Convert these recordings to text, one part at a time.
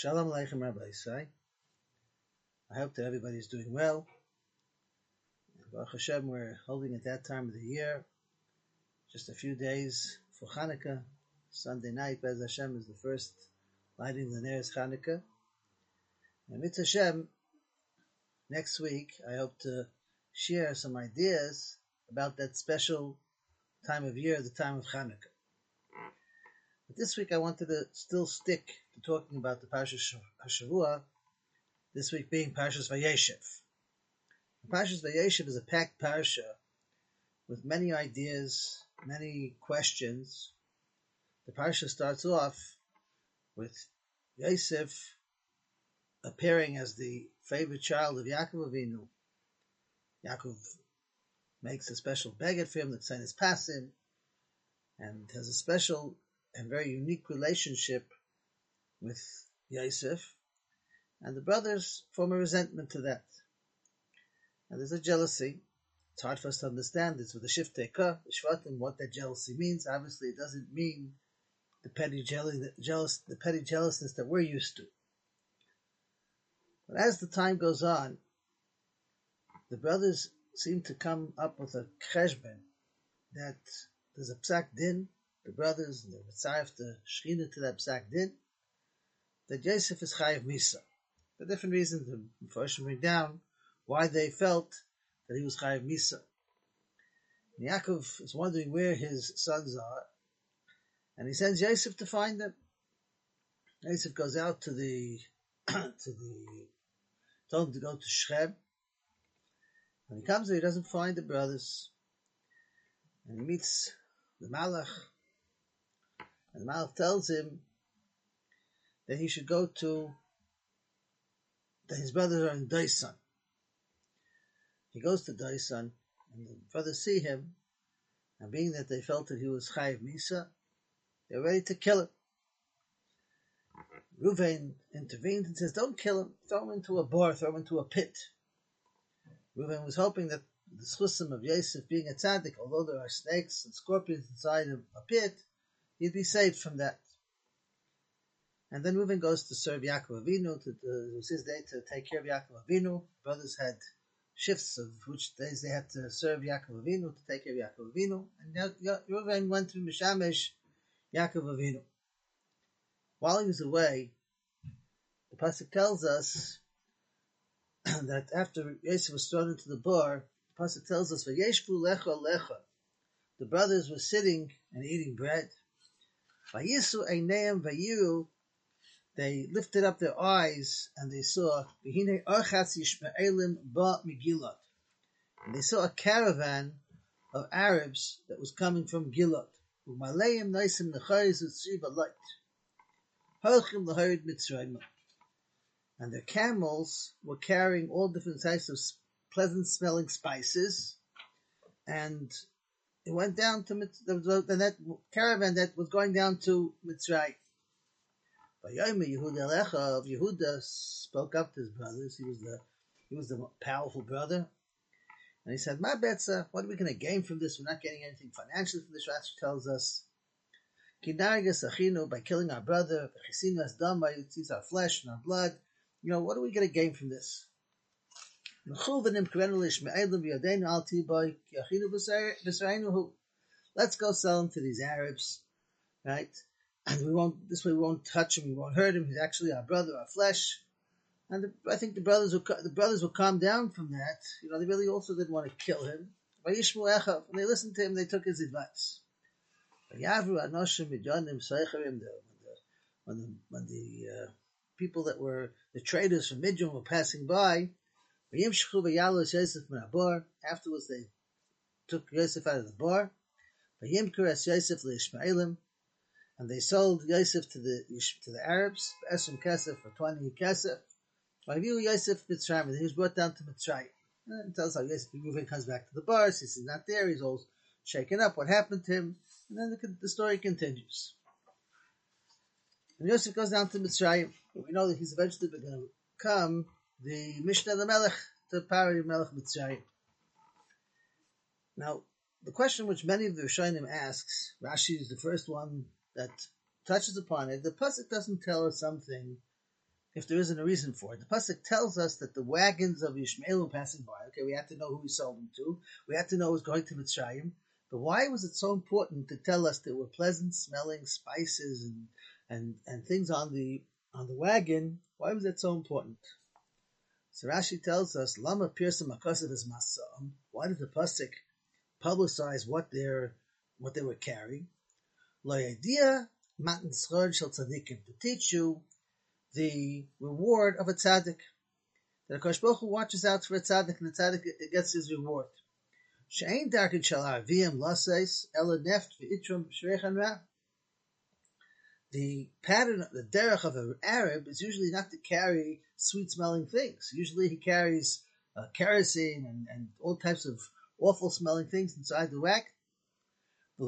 Shalom Aleichem Rabbi Isai. I hope that everybody is doing well. Baruch Hashem, we're holding at that time of the year, just a few days for Hanukkah. Sunday night, Bez Hashem, is the first lighting the nearest Hanukkah. And with Hashem, next week, I hope to share some ideas about that special time of year, the time of Hanukkah. But this week I wanted to still stick to talking about the Parshas Hashavua, this week being Parshas Vayeshev. The Parshas Vayeshev is a packed parsha with many ideas, many questions. The parsha starts off with Yosef appearing as the favorite child of Yaakov Avinu. Yaakov makes a special beggar for him that is Passim and has a special and very unique relationship with Yosef, and the brothers form a resentment to that. And there's a jealousy. It's hard for us to understand this with the Shiftei Ka, the Shvatim, what that jealousy means. Obviously, it doesn't mean the petty jealous, the petty jealousness that we're used to. But as the time goes on, the brothers seem to come up with a cheshbon that there's a psak din the brothers and the Mitzayef, the Shechina to that Psak Din, that Yosef is Chayiv Misa. For different reasons, the Mefarshim bring down why they felt that he was Chayiv Misa. And Yaakov is wondering where his sons are, and he sends Yosef to find them. Yosef goes out to the, to the, told him to go to Shechem, and he comes there, he doesn't find the brothers, and he meets the Malach, and the Malach tells him that he should go to, that his brothers are in Daisan. He goes to Daisan, and the brothers see him, and being that they felt that he was Chayiv Misa, they're ready to kill him. Ruvain intervened and says, don't kill him, throw him into a bar, throw him into a pit. Ruvain was hoping that the schusim of Yosef being a tzaddik, although there are snakes and scorpions inside of a pit, he'd be saved from that. And then Reuven goes to serve Yaakov Avinu, to, to, it was his day to take care of Yaakov Avinu. Brothers had shifts of which days they had to serve Yaakov Avinu, to take care of Yaakov Avinu. And Reuven went to Mishamesh Yaakov Avinu. While he was away, the Pasuk tells us that after Yosef was thrown into the bar, the Pasuk tells us, lecha lecha. The brothers were sitting and eating bread. Vayisu Eineim Vayiru, they lifted up their eyes and they saw Vihine Archatz Yishmaelim Ba Megilot. And they saw a caravan of Arabs that was coming from Gilot. Umaleim Naisim Nechayz Utsriva Light. Halchim Laharid Mitzrayim. And their camels were carrying all different types of pleasant smelling spices and it went down to the, the net caravan that was going down to Mitzrayim. Yehuda Alecha of Yehuda spoke up to his brothers. He was the he was the powerful brother, and he said, "My betza, what are we going to gain from this? We're not getting anything financially from this." Rashi tells us, by killing our brother, sees our flesh and our blood. You know, what are we going to gain from this? Let's go sell him to these Arabs, right? And we won't, this way we won't touch him, we won't hurt him. He's actually our brother, our flesh. And the, I think the brothers will, the brothers will calm down from that. You know, they really also didn't want to kill him. When they listened to him, they took his advice. When the, when the, when the uh, people that were the traders from Midian were passing by, Afterwards, they took Yosef out of the bar. And they sold Yosef to the to the Arabs, Esrim Kesef for twenty Kesef. Yosef Mitzrayim, he was brought down to Mitzrayim. And it tells how Yosef Reuven comes back to the bar. He's not there. He's all shaken up. What happened to him? And then the, the story continues. And Yosef goes down to Mitzrayim. We know that he's eventually going to come the Mishneh the Melech to Pari Melech Mitzrayim. Now, the question which many of the Rishonim asks, Rashi is the first one that touches upon it. The pasuk doesn't tell us something if there isn't a reason for it. The pasuk tells us that the wagons of Yishmael were passing by. Okay, we have to know who he sold them to. We have to know who's going to Mitzrayim. But why was it so important to tell us there were pleasant smelling spices and and and things on the on the wagon? Why was that so important? So Rashi tells us, Lama Pirsa Makasadas Masam. Why did the pasuk publicize what they're what they were carrying? Idea matan shal tzadikim to teach you the reward of a tzaddik. That Akash Baruch watches out for a tzaddik, and the tzaddik gets his reward. She'ain darkin shal avim laseis ela neft v'itrum shreichan ra. The pattern, the derech of an Arab is usually not to carry sweet-smelling things. Usually he carries uh, kerosene and, and all types of awful-smelling things inside the wagon. In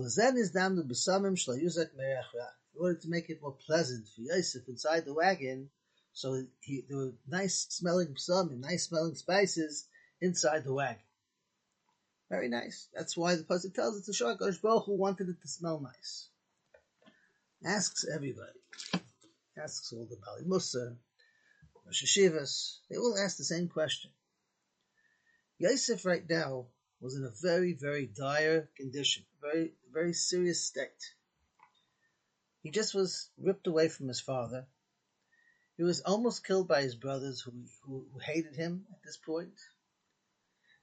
order to make it more pleasant for Yosef inside the wagon, so he, there were nice smelling psalm and nice smelling spices inside the wagon. Very nice. That's why the pasuk tells us show Hakadosh Baruch Hu wanted it to smell nice. Asks everybody. Asks all the Baalei Mussar, Roshei Yeshivos. They all ask the same question. Yosef right now was in a very, very dire condition, very, very serious state. He just was ripped away from his father. He was almost killed by his brothers who, who, who hated him at this point.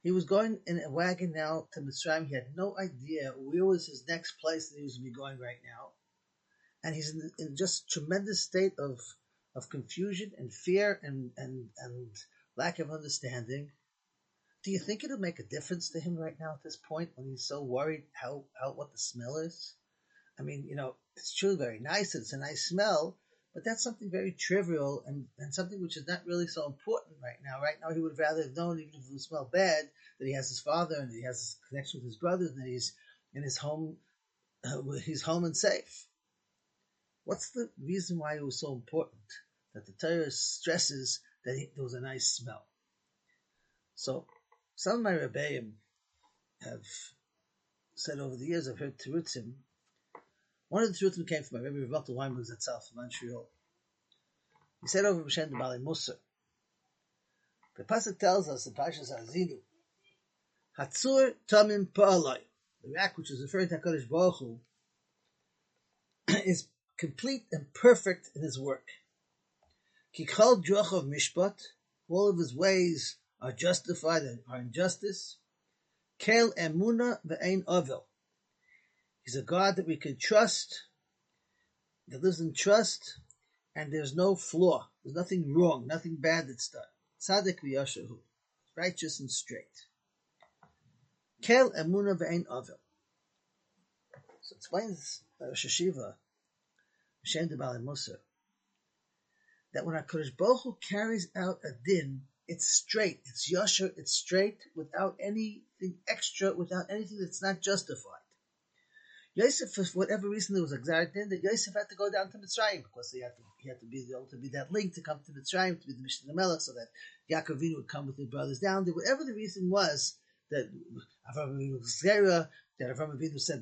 He was going in a wagon now to Mitzrayim. He had no idea where was his next place that he was going to be going right now. And he's in, in just tremendous state of, of confusion and fear and, and, and lack of understanding. Do you think it'll make a difference to him right now at this point when he's so worried how, how what the smell is? I mean, you know, it's true, very nice. It's a nice smell, but that's something very trivial and, and something which is not really so important right now. Right now, he would rather have known, even if it would smell bad, that he has his father and he has his connection with his brothers and that he's in his home, uh, he's home and safe. What's the reason why it was so important that the Torah stresses that he, there was a nice smell? So, some of my rebbeim have said over the years, I've heard Terutzim, one of the truths came from my Rebbe Rav Weinberg itself in Montreal. He said over B'Shem Baalei Mussar. The pasuk tells us in Parshas Haazinu, Hatzur Tamim Pa'alai, the act which is referring to Hakadosh Baruch Hu, is complete and perfect in his work. Kichal of Mishpat, all of his ways are justified and are in justice. Kel Emuna ve'ein Avel. He's a God that we can trust, that lives in trust, and there's no flaw. There's nothing wrong, nothing bad that's done. Tzaddik v'yashahu, righteous and straight. Kel emuna ve'ein avel. So explains Rosh Yeshiva, that when HaKadosh Baruch Hu carries out a din, it's straight, it's yasher, it's straight, without anything extra, without anything that's not justified. Yosef, for whatever reason, there was a din that Yosef had to go down to Mitzrayim because he had to, he had to be able to be that link to come to Mitzrayim to be the Mishneh Melech, so that Yaakov would come with his brothers down. There, whatever the reason was that Avram Avinu was that Avram Avinu said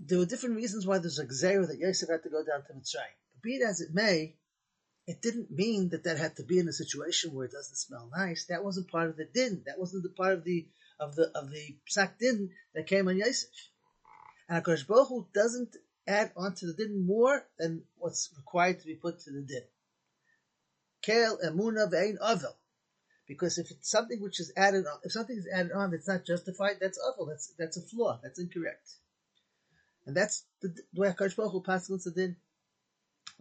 there were different reasons why there's a Gzera that Yosef had to go down to Mitzrayim. But be it as it may, it didn't mean that that had to be in a situation where it doesn't smell nice. That wasn't part of the din. That wasn't the part of the of the of the psak din that came on Yosef. And Hakadosh Baruch Hu doesn't add onto the din more than what's required to be put to the din. Kel emuna ve'ein avel. Because if it's something which is added on, if something is added on that's not justified, that's awful. That's that's a flaw. That's incorrect. And that's the, the way Hakadosh Baruch Hu passes the din.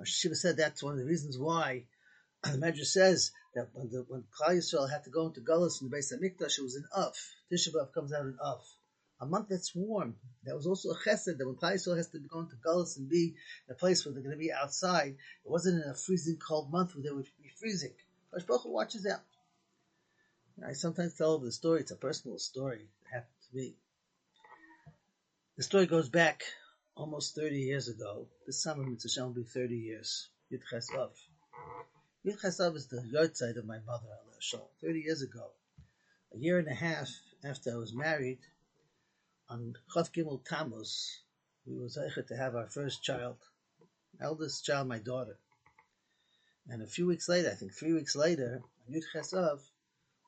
Shiva said that's one of the reasons why the Medrash says that when the, when Klal Yisrael had to go into Gullus in the base of Mikdash, it was in Av. Tisha B'av comes out in Av. A month that's warm. That was also a chesed that when Klal Yisrael has to go into Gullus and be in a place where they're going to be outside, it wasn't in a freezing cold month where they would be freezing. Kadosh Baruch Hu watches out. I sometimes tell the story. It's a personal story. It happened to me. The story goes back almost 30 years ago. This summer, Mitzvah will be 30 years. Yud Ches Av. Yud Chasav is the side of my mother, Allah 30 years ago. A year and a half after I was married, on Chav Gimel Tammuz, we were able to have our first child, eldest child, my daughter. And a few weeks later, I think three weeks later, on Yud Chesav,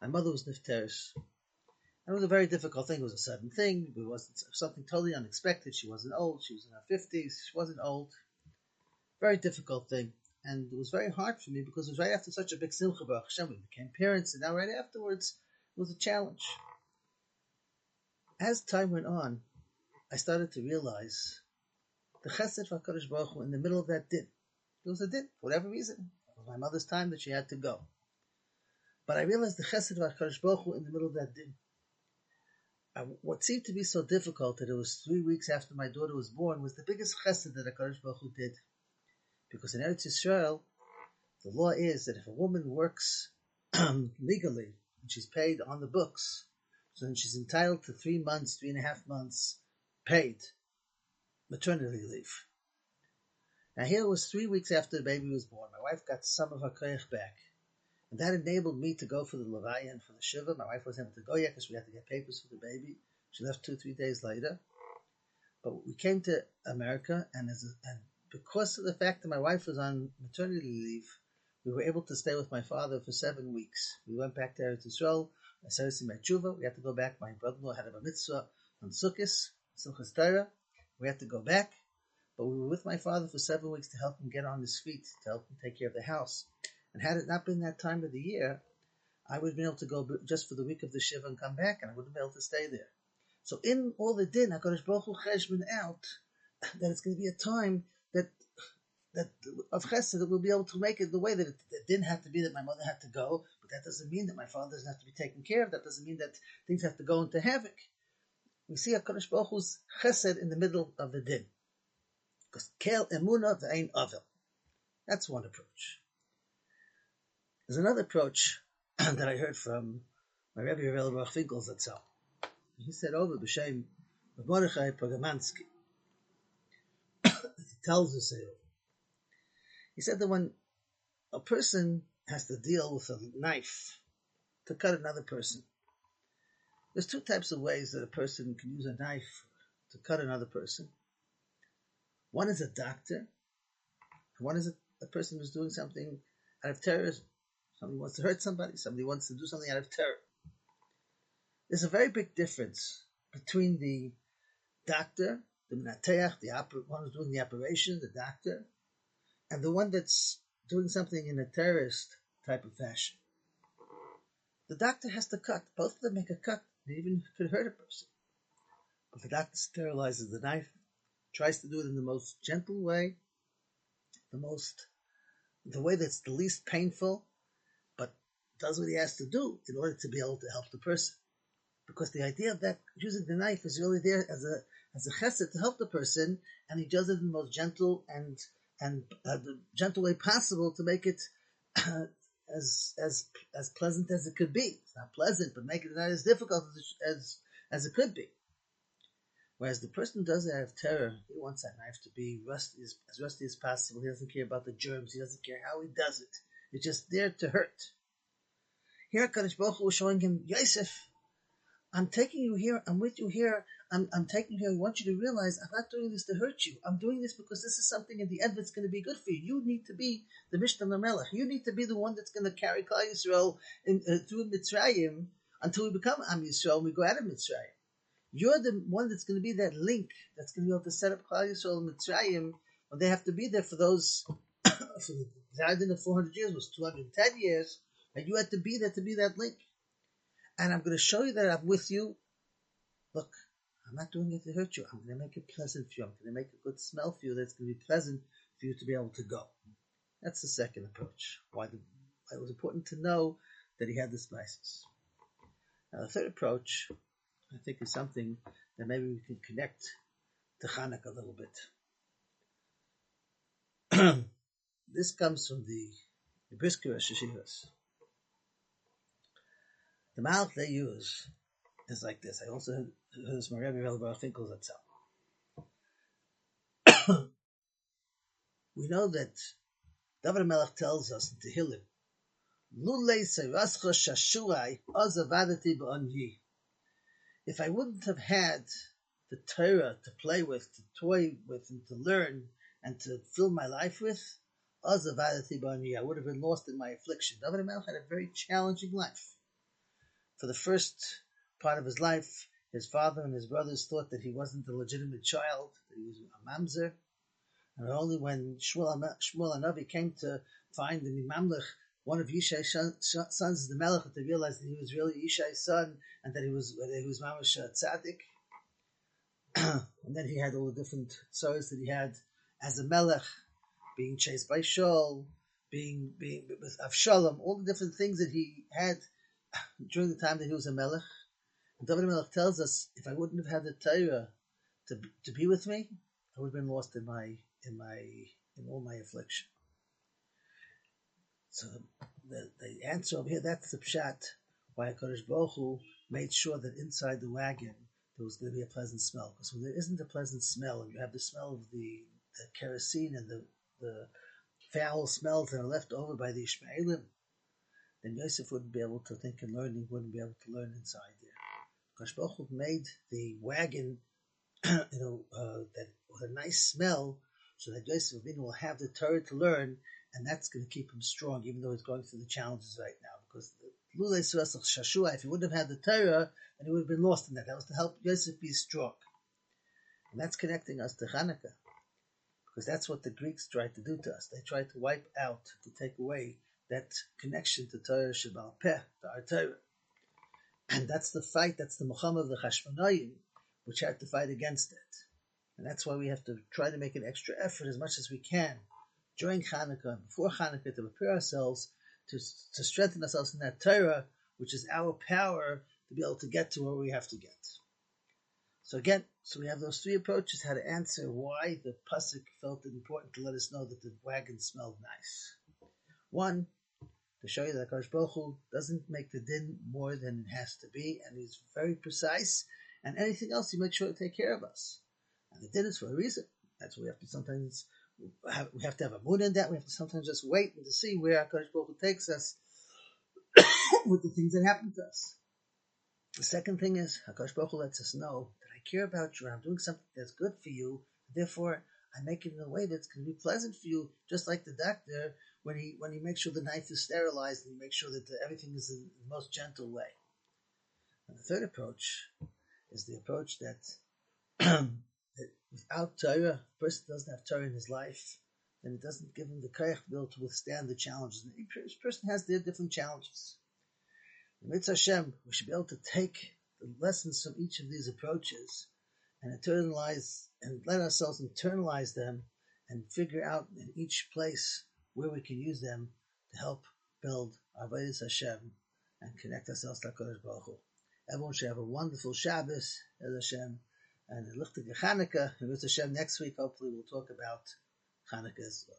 my mother was nifteris. It was a very difficult thing. It was a sudden thing. It was something totally unexpected. She wasn't old. She was in her fifties. She wasn't old. Very difficult thing. And it was very hard for me because it was right after such a big simcha Baruch Hashem. We became parents, and now right afterwards, it was a challenge. As time went on, I started to realize the chesed of HaKadosh Baruch Hu in the middle of that din. It was a din, for whatever reason. It was my mother's time that she had to go. But I realized the chesed of HaKadosh Baruch Hu in the middle of that din. What seemed to be so difficult that it was three weeks after my daughter was born was the biggest chesed that HaKadosh Baruch Hu did. Because in Eretz Yisrael, the law is that if a woman works legally and she's paid on the books, so then she's entitled to three months, three and a half months paid maternity leave. Now here it was three weeks after the baby was born. My wife got some of her koyach back. And that enabled me to go for the Levaya and for the Shiva. My wife wasn't able to go yet because we had to get papers for the baby. She left two, three days later. But we came to America, and, a, and because of the fact that my wife was on maternity leave, we were able to stay with my father for seven weeks. We went back to Eretz Yisrael. I started to tshuva. We had to go back. My brother-in-law had a mitzvah on Sukkot, Simchas Torah. We had to go back, but we were with my father for seven weeks to help him get on his feet, to help him take care of the house. And had it not been that time of the year, I would have been able to go just for the week of the Shiva and come back, and I wouldn't be able to stay there. So in all the din, HaKadosh Baruch Hu cheshbon out that it's going to be a time that that of chesed that we'll be able to make it the way that it, it, didn't have to be that my mother had to go, but that doesn't mean that my father doesn't have to be taken care of. That doesn't mean that things have to go into havoc. We see HaKadosh Baruch Hu's chesed in the middle of the din. Because kel emuna v'ein avil. That's one approach. There's another approach that I heard from my Rebbe Rebbe Baruch Finkel's Zatzal. He said over b'shem Mordechai Pogramansky. he tells us over. He said that when a person has to deal with a knife to cut another person, there's two types of ways that a person can use a knife to cut another person. One is a doctor, and one is a, a person who's doing something out of terrorism. Somebody wants to hurt somebody, somebody wants to do something out of terror. There's a very big difference between the doctor, the minateach, the oper- one who's doing the operation, the doctor, and the one that's doing something in a terrorist type of fashion. The doctor has to cut. Both of them make a cut. They even could hurt a person. But the doctor sterilizes the knife, tries to do it in the most gentle way, the most, the way that's the least painful, does what he has to do in order to be able to help the person. Because the idea of that using the knife is really there as a as a chesed to help the person, and he does it in the most gentle and and uh, the gentle way possible to make it uh, as as as pleasant as it could be. It's not pleasant, but make it not as difficult as as, as it could be. Whereas the person does it out of terror, he wants that knife to be rusty as, as rusty as possible. He doesn't care about the germs. He doesn't care how he does it. It's just there to hurt. Here, Kadosh Baruch Hu was showing him, Yosef, I'm taking you here. I'm with you here. I'm, I'm taking you here. I want you to realize I'm not doing this to hurt you. I'm doing this because this is something in the end that's going to be good for you. You need to be the Mishneh Melech. You need to be the one that's going to carry Klal Yisrael in, uh, through Mitzrayim until we become Am Yisrael and we go out of Mitzrayim. You're the one that's going to be that link that's going to be able to set up Klal Yisrael and Mitzrayim when they have to be there for those, for the of 400 years was 210 years, and you had to be there to be that link and I'm going to show you that I'm with you. Look, I'm not doing it to hurt you. I'm going to make it pleasant for you. I'm going to make a good smell for you that's going to be pleasant for you to be able to go. That's the second approach. Why, the, why it was important to know that he had the spices. Now, the third approach, I think, is something that maybe we can connect to Hanukkah a little bit. this comes from the, the Brisker Shishivas. The mouth they use is like this. I also heard, this from Rabbi Baruch Finkel's itself. we know that David Melech tells us in Tehillim, Lulei seirascha shashurai azavadati b'anyi. If I wouldn't have had the Torah to play with, to toy with, and to learn, and to fill my life with, I would have been lost in my affliction. David Melech had a very challenging life. For the first part of his life, his father and his brothers thought that he wasn't a legitimate child, that he was a mamzer. And only when Shmuel, Shmuel HaNavi came to find the Mamlech, one of Yishai's sons, the Melech, that they realized that he was really Yishai's son and that he was that he was Mamash uh, Tzaddik. and then he had all the different stories that he had as a Melech, being chased by Shaul, being being with Avshalom, all the different things that he had during the time that he was a Melech. David Melech tells us, if I wouldn't have had the Torah to to be with me, I would have been lost in my in my in all my affliction. So the, the answer over here, that's the pshat, why HaKadosh Baruch Hu made sure that inside the wagon there was going to be a pleasant smell. Because when there isn't a pleasant smell, and you have the smell of the, the kerosene and the, the foul smells that are left over by the Ishmaelim, then Yosef wouldn't be able to think and learn, he wouldn't be able to learn inside there. Kosh made the wagon, you know, uh, that with a nice smell, so that Yosef will have the Torah to learn, and that's going to keep him strong, even though he's going through the challenges right now. Because Lulei Suesach Shashua, if he wouldn't have had the Torah, then he would have been lost in that. That was to help Yosef be strong. And that's connecting us to Hanukkah. Because that's what the Greeks tried to do to us. They tried to wipe out, to take away that connection to Torah Sheb'al Peh, to our Torah. And that's the fight, that's the Muhammad of the Chashmonaim, which had to fight against it. And that's why we have to try to make an extra effort as much as we can during Hanukkah and before Hanukkah to prepare ourselves to, to strengthen ourselves in that Torah, which is our power to be able to get to where we have to get. So again, so we have those three approaches how to answer why the pasuk felt it important to let us know that the wagon smelled nice. One, to show you that Kosh Baruch doesn't make the din more than it has to be, and he's very precise. And anything else, he makes sure to take care of us. And the din is for a reason. That's why we have to sometimes have, we have to have a mood in that. We have to sometimes just wait and to see where Hakadosh Baruch Hu takes us with the things that happen to us. The second thing is Hakadosh Baruch Hu lets us know that I care about you. I'm doing something that's good for you. Therefore, I make it in a way that's going to be pleasant for you, just like the doctor when he when he makes sure the knife is sterilized and he makes sure that the, everything is in the most gentle way. And the third approach is the approach that that without Torah, a person doesn't have Torah in his life, then it doesn't give him the able to withstand the challenges. And each person has their different challenges. In Mitzvah Hashem, we should be able to take the lessons from each of these approaches and internalize and let ourselves internalize them and figure out in each place where we can use them to help build our Avodas Hashem and connect ourselves to HaKadosh Baruch Hu. Everyone should have a wonderful Shabbos, as Hashem and Lichtige Chanukah. And with Hashem, next week, hopefully, we'll talk about Chanukah as well.